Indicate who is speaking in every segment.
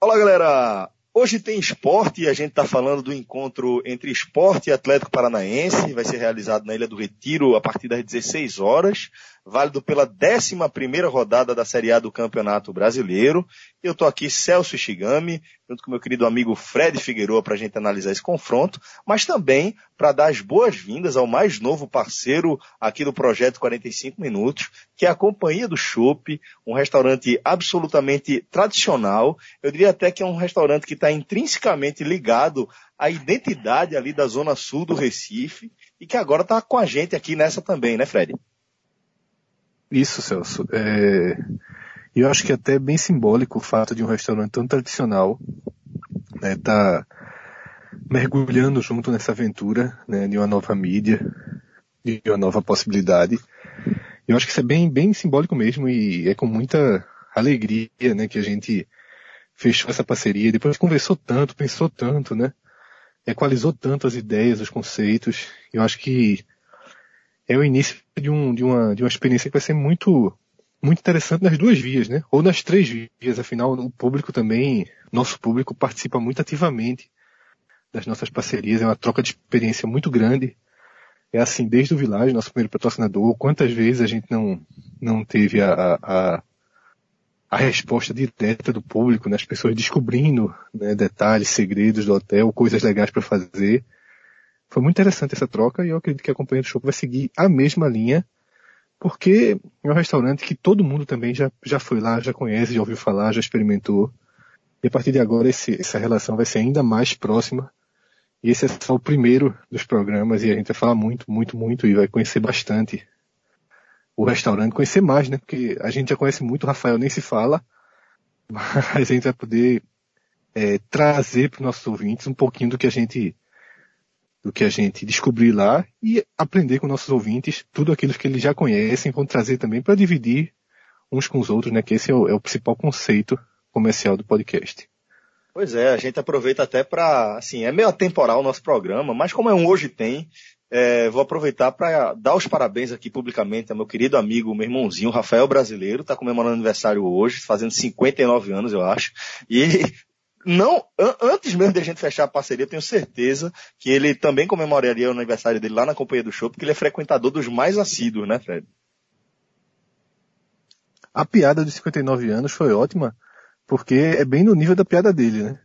Speaker 1: Olá, galera! Hoje tem esporte e a gente está falando do encontro entre esporte e Atlético Paranaense. Vai ser realizado na Ilha do Retiro a partir das 16 horas válido pela 11 rodada da Série A do Campeonato Brasileiro. Eu estou aqui, Celso Ishigami, junto com meu querido amigo Fred Figueiredo, para a gente analisar esse confronto, mas também para dar as boas-vindas ao mais novo parceiro aqui do Projeto 45 Minutos, que é a Companhia do Chopp, um restaurante absolutamente tradicional. Eu diria até que é um restaurante que está intrinsecamente ligado à identidade ali da Zona Sul do Recife e que agora está com a gente aqui nessa também, né, Fred?
Speaker 2: Isso, Celso. É... Eu acho que é até bem simbólico o fato de um restaurante tão tradicional né, tá mergulhando junto nessa aventura né, de uma nova mídia, de uma nova possibilidade. Eu acho que isso é bem, bem simbólico mesmo e é com muita alegria né, que a gente fechou essa parceria. Depois conversou tanto, pensou tanto, né? Equalizou tanto as ideias, os conceitos. Eu acho que é o início de, um, de, uma, de uma experiência que vai ser muito, muito interessante nas duas vias, né? Ou nas três vias, afinal o público também, nosso público participa muito ativamente das nossas parcerias, é uma troca de experiência muito grande. É assim, desde o Village, nosso primeiro patrocinador, quantas vezes a gente não, não teve a, a, a resposta direta do público, né? as pessoas descobrindo né, detalhes, segredos do hotel, coisas legais para fazer. Foi muito interessante essa troca e eu acredito que a Companhia do Show vai seguir a mesma linha, porque é um restaurante que todo mundo também já, já foi lá, já conhece, já ouviu falar, já experimentou. E a partir de agora esse, essa relação vai ser ainda mais próxima. E esse é só o primeiro dos programas e a gente vai falar muito, muito, muito e vai conhecer bastante o restaurante, conhecer mais, né? Porque a gente já conhece muito, o Rafael nem se fala, mas a gente vai poder é, trazer para os nossos ouvintes um pouquinho do que a gente do que a gente descobrir lá e aprender com nossos ouvintes tudo aquilo que eles já conhecem, vão trazer também para dividir uns com os outros, né? Que esse é o, é o, principal conceito comercial do podcast.
Speaker 1: Pois é, a gente aproveita até para, assim, é meio atemporal o nosso programa, mas como é um hoje tem, é, vou aproveitar para dar os parabéns aqui publicamente ao meu querido amigo, meu irmãozinho, Rafael Brasileiro, está comemorando aniversário hoje, fazendo 59 anos, eu acho. E não, antes mesmo de a gente fechar a parceria, tenho certeza que ele também comemoraria o aniversário dele lá na Companhia do Show, porque ele é frequentador dos mais assíduos, né, Fred?
Speaker 2: A piada dos 59 anos foi ótima, porque é bem no nível da piada dele, né?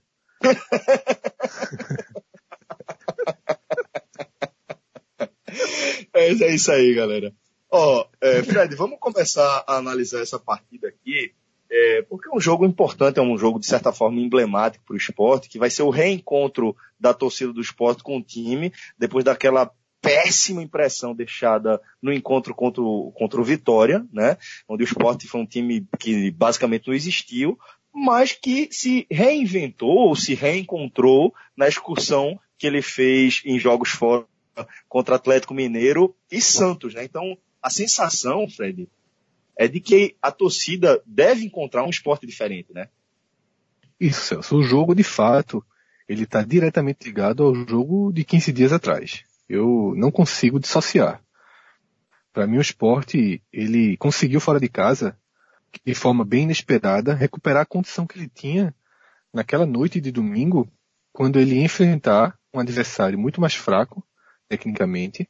Speaker 1: é, é isso aí, galera. Ó, é, Fred, vamos começar a analisar essa partida aqui é, porque é um jogo importante, é um jogo de certa forma emblemático para o esporte, que vai ser o reencontro da torcida do esporte com o time, depois daquela péssima impressão deixada no encontro contra o, contra o Vitória, né? Onde o esporte foi um time que basicamente não existiu, mas que se reinventou ou se reencontrou na excursão que ele fez em jogos fora contra Atlético Mineiro e Santos, né? Então, a sensação, Fred, é de que a torcida deve encontrar um esporte diferente, né?
Speaker 2: Isso, Celso. O jogo, de fato, ele está diretamente ligado ao jogo de 15 dias atrás. Eu não consigo dissociar. Para mim, o esporte, ele conseguiu fora de casa, de forma bem inesperada, recuperar a condição que ele tinha naquela noite de domingo, quando ele ia enfrentar um adversário muito mais fraco, tecnicamente,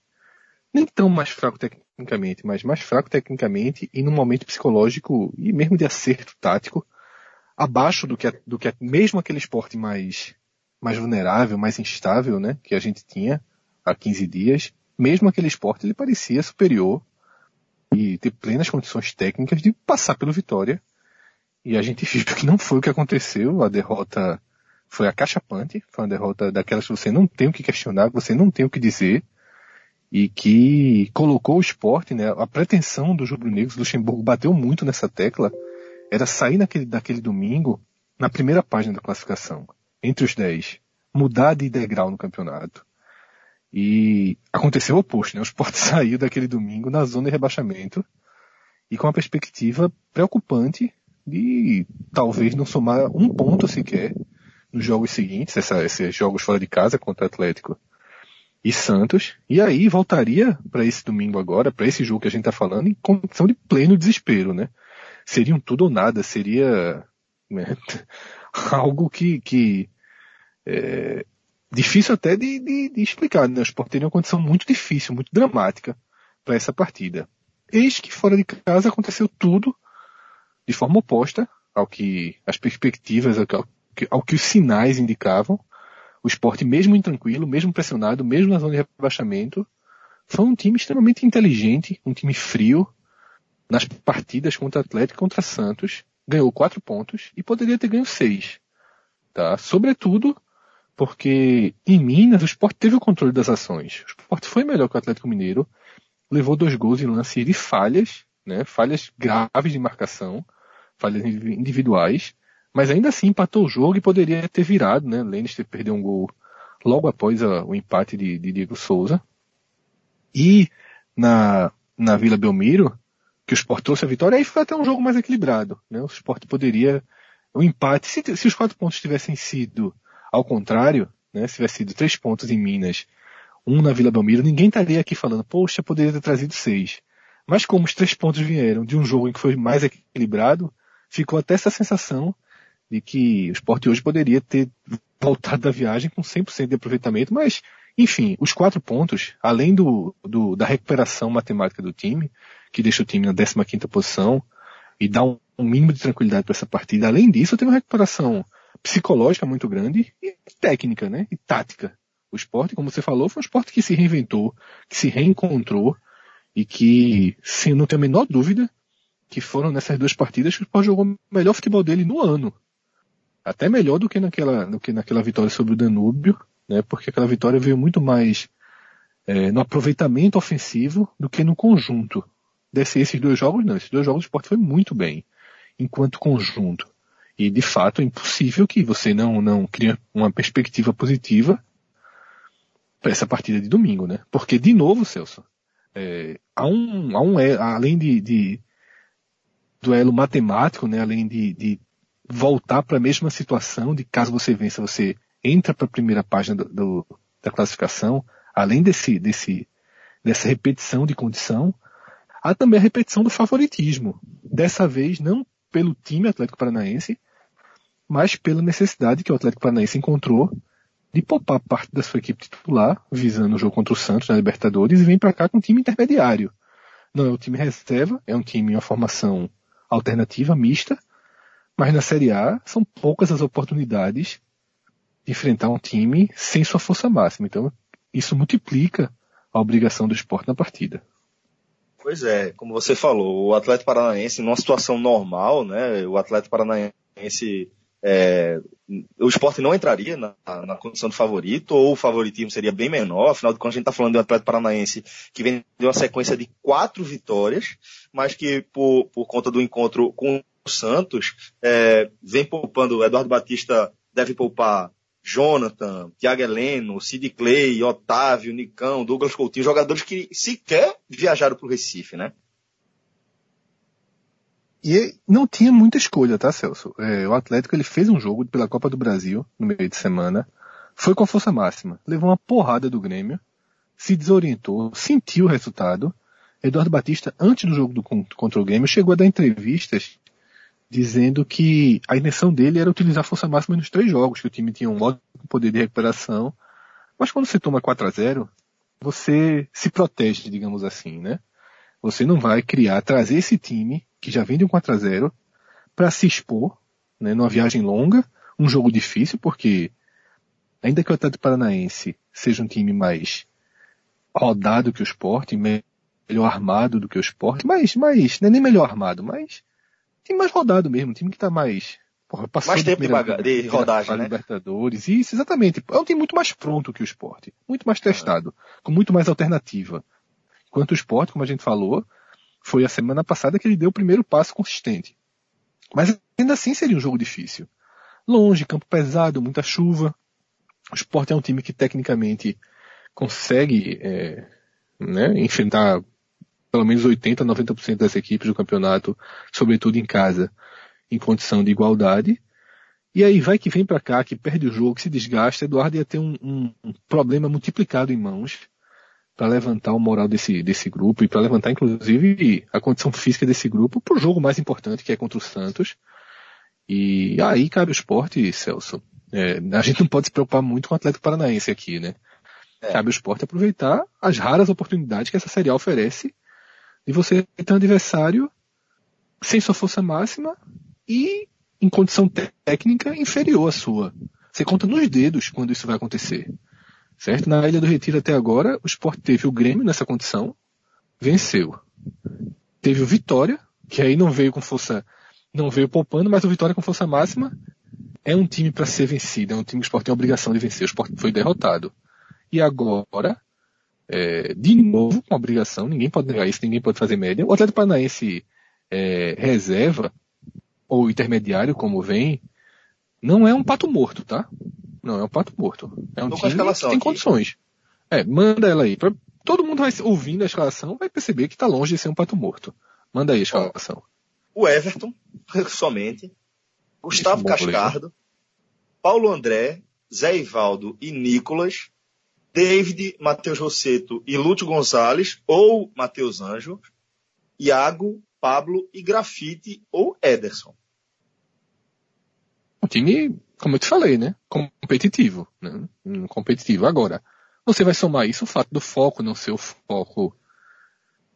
Speaker 2: nem tão mais fraco tecnicamente, mas mais fraco tecnicamente e num momento psicológico e mesmo de acerto tático abaixo do que, do que mesmo aquele esporte mais, mais vulnerável, mais instável, né, que a gente tinha há 15 dias, mesmo aquele esporte ele parecia superior e ter plenas condições técnicas de passar pelo Vitória. E a gente viu que não foi o que aconteceu, a derrota foi acachapante, foi uma derrota daquelas que você não tem o que questionar, que você não tem o que dizer, e que colocou o esporte, né, a pretensão dos rubro-negros, Luxemburgo bateu muito nessa tecla, era sair naquele, daquele domingo na primeira página da classificação, entre os 10, mudar de degrau no campeonato. E aconteceu o oposto, né? O esporte saiu daquele domingo na zona de rebaixamento e com uma perspectiva preocupante de talvez não somar um ponto sequer nos jogos seguintes, essa, esses jogos fora de casa contra o Atlético e Santos, e aí voltaria para esse domingo agora, para esse jogo que a gente está falando, em condição de pleno desespero, né? Seria um tudo ou nada, seria Né? Algo que, que é difícil até de, de, de explicar. Né? O Sport teria uma condição muito difícil, muito dramática para essa partida. Eis que fora de casa aconteceu tudo de forma oposta ao que as perspectivas, ao que, ao que os sinais indicavam. O esporte, mesmo intranquilo, mesmo pressionado, mesmo na zona de rebaixamento, foi um time extremamente inteligente, um time frio, nas partidas contra Atlético e contra Santos, ganhou quatro pontos e poderia ter ganho seis. Tá? Sobretudo porque em Minas o esporte teve o controle das ações. O esporte foi melhor que o Atlético Mineiro, levou dois gols em lance de falhas, né? falhas graves de marcação, falhas individuais, mas ainda assim empatou o jogo e poderia ter virado, né? Lannister perdeu um gol logo após a, o empate de, de, Diego Souza. E na, na Vila Belmiro, que o Sport trouxe a vitória, aí foi até um jogo mais equilibrado, né? O Sport poderia, o empate, se, se os quatro pontos tivessem sido ao contrário, né? Se tivesse sido três pontos em Minas, um na Vila Belmiro, ninguém estaria aqui falando, poxa, poderia ter trazido seis. Mas como os três pontos vieram de um jogo em que foi mais equilibrado, ficou até essa sensação de que o esporte hoje poderia ter voltado da viagem com 100% de aproveitamento, mas, enfim, os quatro pontos, além do, do da recuperação matemática do time, que deixa o time na 15ª posição e dá um, um mínimo de tranquilidade para essa partida, além disso, tem uma recuperação psicológica muito grande e técnica, né? E tática. O esporte, como você falou, foi um esporte que se reinventou, que se reencontrou e que, sem não ter a menor dúvida, que foram nessas duas partidas que o Sport jogou o melhor futebol dele no ano. Até melhor do que naquela, do que naquela vitória sobre o Danúbio, né? Porque aquela vitória veio muito mais é, no aproveitamento ofensivo do que no conjunto. Desse, esses dois jogos, não. Esses dois jogos o Sport foi muito bem, enquanto conjunto. E de fato é impossível que você não, não crie uma perspectiva positiva para essa partida de domingo, né? Porque, de novo, Celso, é, há um, há um, é, além de, de duelo matemático, né? Além de, de voltar para a mesma situação de caso você vença, você entra para a primeira página do, do, da classificação, além desse, desse, dessa repetição de condição, há também a repetição do favoritismo. Dessa vez não pelo time Atlético Paranaense, mas pela necessidade que o Atlético Paranaense encontrou de poupar parte da sua equipe titular, visando o jogo contra o Santos na Libertadores, e vem para cá com um time intermediário. Não é o time reserva, é um time em uma formação alternativa, mista, mas na Série A são poucas as oportunidades de enfrentar um time sem sua força máxima. Então, isso multiplica a obrigação do esporte na partida.
Speaker 1: Pois é, como você falou, o Atlético Paranaense, numa situação normal, né, o Atlético Paranaense, é, o esporte não entraria na, na, condição de favorito, ou o favoritismo seria bem menor, afinal de contas a gente está falando de um Atlético Paranaense que vem de uma sequência de quatro vitórias, mas que por, por conta do encontro com Santos, é, vem poupando, Eduardo Batista deve poupar Jonathan, Thiago Heleno, Sid Clay, Otávio, Nicão, Douglas Coutinho, jogadores que sequer viajaram para o Recife, né?
Speaker 2: E não tinha muita escolha, tá, Celso? É, o Atlético ele fez um jogo pela Copa do Brasil no meio de semana, foi com a força máxima, levou uma porrada do Grêmio, se desorientou, sentiu o resultado Eduardo Batista, antes do jogo do, contra o Grêmio, chegou a dar entrevistas dizendo que a intenção dele era utilizar a força máxima nos três jogos, que o time tinha um ótimo poder de recuperação. Mas quando você toma 4 a 0 você se protege, digamos assim, né? Você não vai criar, trazer esse time, que já vem de um 4 a 0 para se expor, né, numa viagem longa, um jogo difícil, porque ainda que o Atlético Paranaense seja um time mais rodado que o Sport, melhor armado do que o esporte, mas, mas, não é nem melhor armado, mas time mais rodado mesmo, um time que tá mais,
Speaker 1: porra, mais tempo de, baga, de rodagem, né?
Speaker 2: Libertadores, isso, exatamente. É um time muito mais pronto que o esporte, muito mais testado, com muito mais alternativa. Enquanto o esporte, como a gente falou, foi a semana passada que ele deu o primeiro passo consistente. Mas ainda assim seria um jogo difícil. Longe, campo pesado, muita chuva. O esporte é um time que tecnicamente consegue é, né, enfrentar pelo menos 80, 90% das equipes do campeonato, sobretudo em casa, em condição de igualdade. E aí vai que vem para cá, que perde o jogo, que se desgasta, Eduardo ia ter um, um, um problema multiplicado em mãos para levantar o moral desse, desse grupo e para levantar inclusive a condição física desse grupo para o jogo mais importante que é contra o Santos. E aí cabe o esporte, Celso. É, a gente não pode se preocupar muito com o Atlético Paranaense aqui, né? É. Cabe o esporte aproveitar as raras oportunidades que essa Série A oferece de você ter um adversário sem sua força máxima e em condição técnica inferior à sua. Você conta nos dedos quando isso vai acontecer. Certo? Na Ilha do Retiro até agora, o esporte teve o Grêmio nessa condição, venceu. Teve o Vitória, que aí não veio com força, não veio poupando, mas o Vitória com força máxima é um time para ser vencido, é um time que o esporte tem a obrigação de vencer. O esporte foi derrotado. E agora, é, de novo, com obrigação, ninguém pode negar isso, ninguém pode fazer média. O Atlético Paranaense é, reserva, ou intermediário, como vem, não é um pato morto, tá? Não é um pato morto. É um Tô time que tem condições. É, manda ela aí. Pra, todo mundo vai ouvindo a escalação, vai perceber que tá longe de ser um pato morto. Manda aí a escalação.
Speaker 1: O Everton, somente. Gustavo Cascardo. Paulo André, Zé Ivaldo e Nicolas. David, Matheus Rosseto e Lúcio Gonzalez, ou Matheus Anjo, Iago, Pablo e Grafite ou Ederson.
Speaker 2: Um time, como eu te falei, né? Competitivo. Né? Competitivo. Agora, você vai somar isso o fato do foco não ser o foco.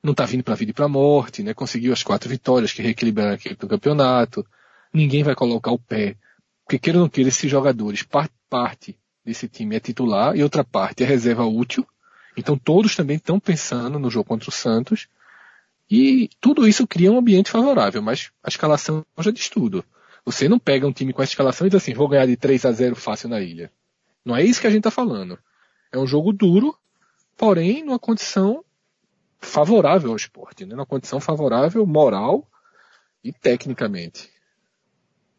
Speaker 2: Não tá vindo pra vida e pra morte, né? Conseguiu as quatro vitórias que reequilibraram aqui do campeonato. Ninguém vai colocar o pé. Porque queira ou não queira, esses jogadores, parte, parte desse time é titular e outra parte é reserva útil. Então todos também estão pensando no jogo contra o Santos. E tudo isso cria um ambiente favorável, mas a escalação já diz tudo. Você não pega um time com essa escalação e diz assim, vou ganhar de 3 a 0 fácil na ilha. Não é isso que a gente está falando. É um jogo duro, porém numa condição favorável ao esporte, né? numa condição favorável moral e tecnicamente.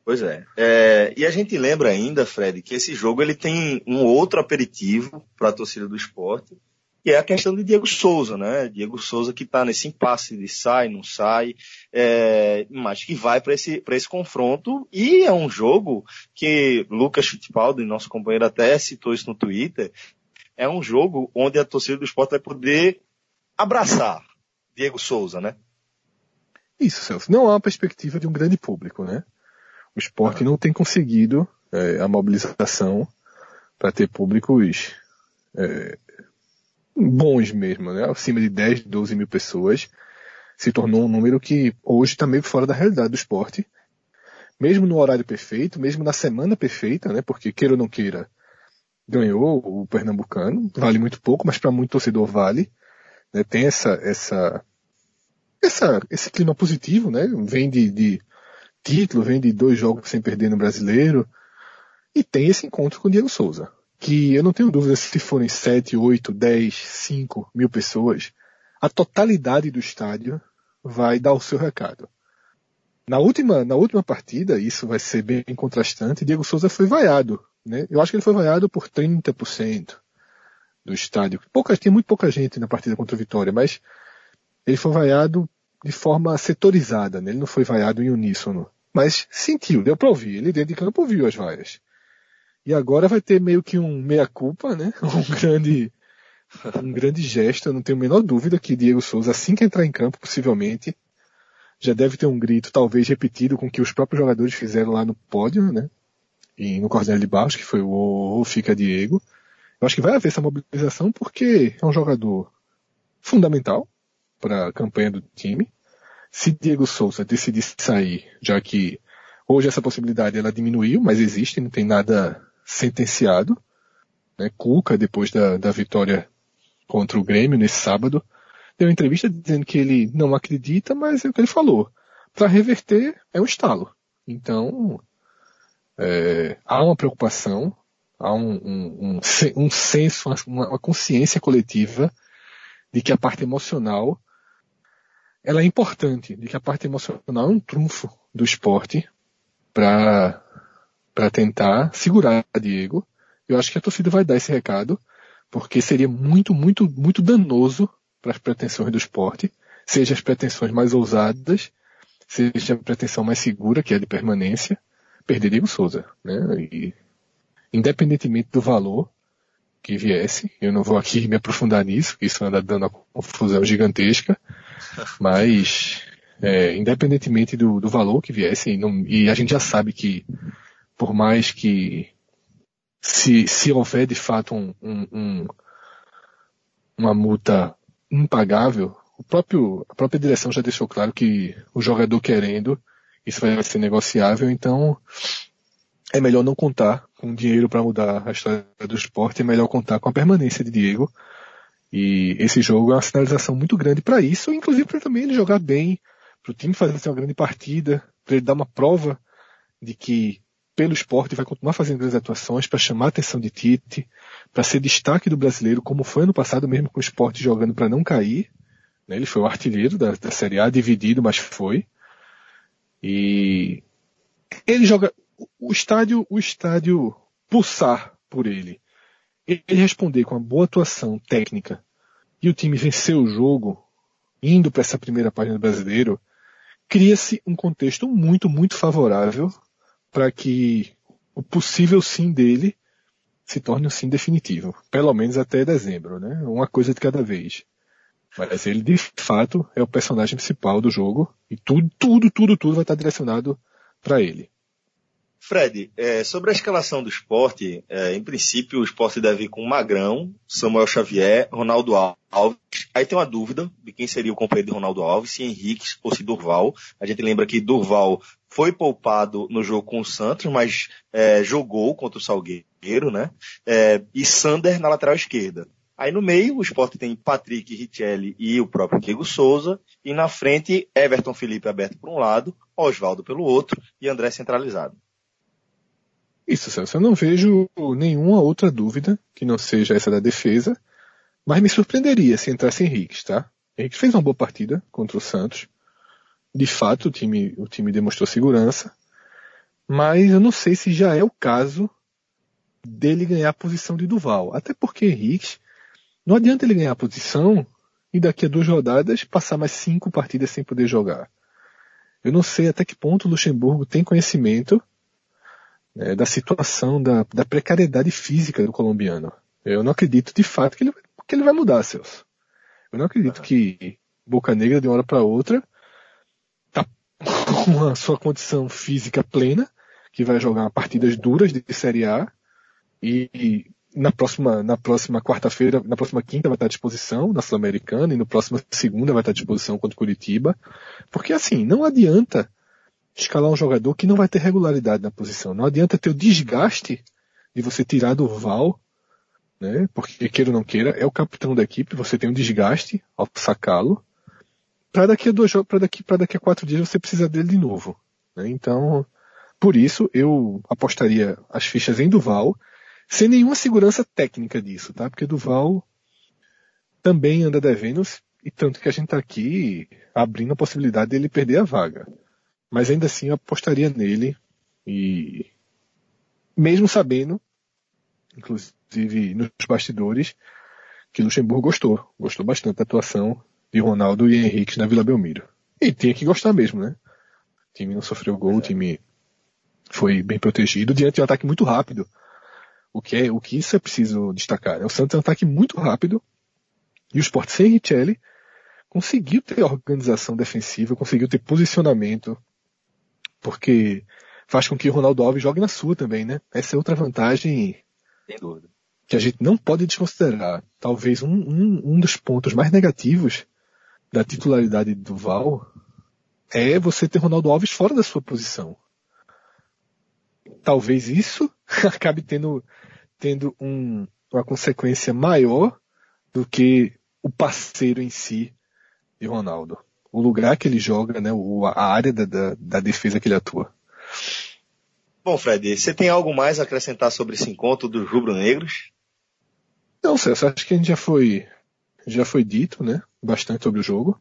Speaker 1: Pois é. é. E a gente lembra ainda, Fred, que esse jogo ele tem um outro aperitivo para a torcida do esporte, que é a questão de Diego Souza, né? Diego Souza que está nesse impasse de sai, não sai, é, mas que vai para esse, esse confronto e é um jogo que Lucas Fittipaldi, nosso companheiro até citou isso no Twitter, é um jogo onde a torcida do esporte vai poder abraçar Diego Souza, né?
Speaker 2: Isso, Celso. Não há perspectiva de um grande público, né? O esporte não tem conseguido é, a mobilização para ter públicos é, bons mesmo, né? acima de 10, 12 mil pessoas. Se tornou um número que hoje está meio fora da realidade do esporte. Mesmo no horário perfeito, mesmo na semana perfeita, né? Porque queira ou não queira, ganhou o Pernambucano, vale muito pouco, mas para muito torcedor vale. Né? Tem essa, essa, essa, esse clima positivo, né? Vem de, de título, vem de dois jogos sem perder no brasileiro. E tem esse encontro com o Diego Souza. Que eu não tenho dúvida se forem 7, 8, 10, 5 mil pessoas, a totalidade do estádio vai dar o seu recado. Na última, na última partida, isso vai ser bem contrastante, Diego Souza foi vaiado. Né? Eu acho que ele foi vaiado por 30% do estádio. Pouca, tinha muito pouca gente na partida contra o Vitória, mas ele foi vaiado de forma setorizada, né? ele não foi vaiado em uníssono. Mas sentiu, deu para ouvir. Ele dentro de campo ouviu as vaias. E agora vai ter meio que um meia-culpa, né? Um grande, um grande gesto. Eu não tenho a menor dúvida que Diego Souza, assim que entrar em campo, possivelmente, já deve ter um grito, talvez repetido com o que os próprios jogadores fizeram lá no pódio, né? E no Cornélio de Barros, que foi o Fica Diego. Eu acho que vai haver essa mobilização porque é um jogador fundamental para a campanha do time se Diego Souza decidir sair, já que hoje essa possibilidade ela diminuiu, mas existe, não tem nada sentenciado. Né? Cuca, depois da, da vitória contra o Grêmio nesse sábado, deu uma entrevista dizendo que ele não acredita, mas é o que ele falou. Para reverter é um estalo. Então, é, há uma preocupação, há um, um, um, um senso, uma, uma consciência coletiva de que a parte emocional ela é importante, de que a parte emocional é um trunfo do esporte para para tentar segurar Diego. Eu acho que a torcida vai dar esse recado, porque seria muito, muito, muito danoso para as pretensões do esporte, seja as pretensões mais ousadas, seja a pretensão mais segura, que é a de permanência, perder Diego Souza, né? E, independentemente do valor que viesse, eu não vou aqui me aprofundar nisso, isso anda dando uma confusão gigantesca, mas É, independentemente do, do valor que viesse, e, não, e a gente já sabe que, por mais que se, se houver de fato um, um, uma multa impagável, o próprio, a própria direção já deixou claro que o jogador querendo, isso vai ser negociável, então é melhor não contar com dinheiro para mudar a história do esporte, é melhor contar com a permanência de Diego. E esse jogo é uma sinalização muito grande para isso, inclusive para também ele jogar bem, para o time fazer uma grande partida, para ele dar uma prova de que pelo esporte vai continuar fazendo grandes atuações para chamar a atenção de Tite, para ser destaque do brasileiro, como foi ano passado mesmo com o esporte jogando para não cair. Né? Ele foi o artilheiro da, da Série A, dividido, mas foi. E ele joga o estádio, o estádio pulsar por ele. Ele responder com uma boa atuação técnica e o time vencer o jogo, indo para essa primeira página do brasileiro, cria-se um contexto muito, muito favorável para que o possível sim dele se torne um sim definitivo. Pelo menos até dezembro, né? Uma coisa de cada vez. Mas ele, de fato, é o personagem principal do jogo e tudo, tudo, tudo, tudo vai estar direcionado para ele.
Speaker 1: Fred, é, sobre a escalação do esporte, é, em princípio o esporte deve ir com Magrão, Samuel Xavier, Ronaldo Alves. Aí tem uma dúvida de quem seria o companheiro de Ronaldo Alves, se Henrique ou se Durval. A gente lembra que Durval foi poupado no jogo com o Santos, mas é, jogou contra o Salgueiro, né? É, e Sander na lateral esquerda. Aí no meio, o esporte tem Patrick, Richelli e o próprio Diego Souza. E na frente, Everton Felipe aberto por um lado, Oswaldo pelo outro e André centralizado.
Speaker 2: Isso, Celso. Eu não vejo nenhuma outra dúvida que não seja essa da defesa, mas me surpreenderia se entrasse Henrique, tá? Henrique fez uma boa partida contra o Santos. De fato, o time, o time demonstrou segurança, mas eu não sei se já é o caso dele ganhar a posição de Duval. Até porque Henrique, não adianta ele ganhar a posição e daqui a duas rodadas passar mais cinco partidas sem poder jogar. Eu não sei até que ponto o Luxemburgo tem conhecimento né, da situação, da, da, precariedade física do colombiano. Eu não acredito de fato que ele, que ele vai mudar, Celso. Eu não acredito que Boca Negra de uma hora para outra tá com a sua condição física plena, que vai jogar partidas duras de Série A e, e na próxima, na próxima quarta-feira, na próxima quinta vai estar à disposição na Sul-Americana e no próximo segunda vai estar à disposição contra o Curitiba. Porque assim, não adianta escalar um jogador que não vai ter regularidade na posição. Não adianta ter o desgaste de você tirar do Val, né? Porque queira ou não queira, é o capitão da equipe, você tem um desgaste ao sacá-lo. Para daqui a dois para daqui, para daqui a quatro dias você precisa dele de novo. Né? Então, por isso eu apostaria as fichas em Duval, sem nenhuma segurança técnica disso, tá? Porque Duval também anda devendo, e tanto que a gente está aqui abrindo a possibilidade dele perder a vaga. Mas ainda assim eu apostaria nele e mesmo sabendo, inclusive nos bastidores, que Luxemburgo gostou, gostou bastante da atuação de Ronaldo e Henrique na Vila Belmiro. E tinha que gostar mesmo, né? O time não sofreu gol, o time foi bem protegido diante de um ataque muito rápido. O que é, o que isso é preciso destacar. Né? O Santos é um ataque muito rápido e o Sport sem Richelli conseguiu ter organização defensiva, conseguiu ter posicionamento, porque faz com que o Ronaldo Alves jogue na sua também, né? Essa é outra vantagem que a gente não pode desconsiderar. Talvez um, um, um dos pontos mais negativos da titularidade do Val é você ter Ronaldo Alves fora da sua posição. Talvez isso acabe tendo, tendo um, uma consequência maior do que o parceiro em si de Ronaldo o lugar que ele joga, né, a área da, da, da defesa que ele atua.
Speaker 1: Bom, Fred, você tem algo mais a acrescentar sobre esse encontro dos rubro-negros?
Speaker 2: Não, Celso, acho que a gente já foi, já foi dito, né, bastante sobre o jogo.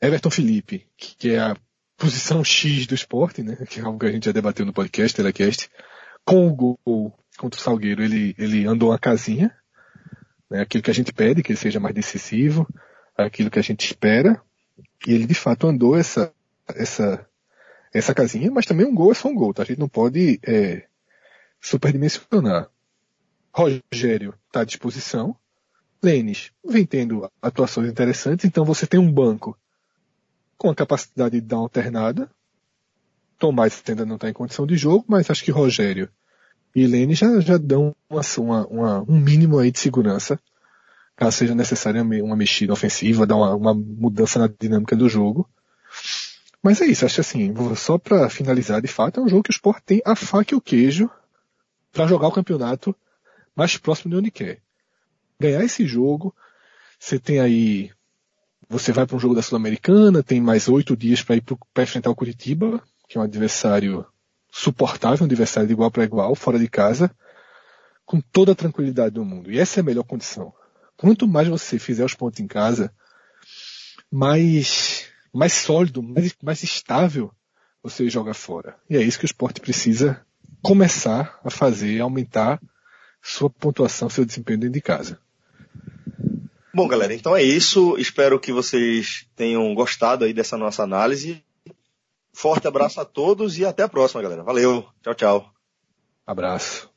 Speaker 2: Everton Felipe, que é a posição X do esporte, né, que é algo que a gente já debateu no podcast, telecast, com o gol contra o Salgueiro, ele, ele andou uma casinha, né, aquilo que a gente pede, que ele seja mais decisivo, aquilo que a gente espera, e ele de fato andou essa, essa, essa casinha, mas também um gol é só um gol, tá? A gente não pode é, superdimensionar. Rogério está à disposição. Lênis vem tendo atuações interessantes, então você tem um banco com a capacidade de dar uma alternada. Tomás ainda não está em condição de jogo, mas acho que Rogério e Lene já, já dão uma, uma, um mínimo aí de segurança, caso seja necessária uma mexida ofensiva, dar uma, uma mudança na dinâmica do jogo. Mas é isso, acho assim, só para finalizar de fato, é um jogo que o Sport tem a faca e o queijo para jogar o campeonato mais próximo de onde quer. Ganhar esse jogo, você tem aí, você vai para um jogo da Sul-Americana, tem mais oito dias para ir para enfrentar o Curitiba, que é um adversário suportável, um adversário de igual para igual, fora de casa, com toda a tranquilidade do mundo. E essa é a melhor condição. Quanto mais você fizer os pontos em casa, mais, mais sólido, mais, mais estável você joga fora. E é isso que o esporte precisa começar a fazer, aumentar sua pontuação, seu desempenho dentro de casa.
Speaker 1: Bom, galera, então é isso. Espero que vocês tenham gostado aí dessa nossa análise. Forte abraço a todos e até a próxima, galera. Valeu. Tchau, tchau.
Speaker 2: Abraço.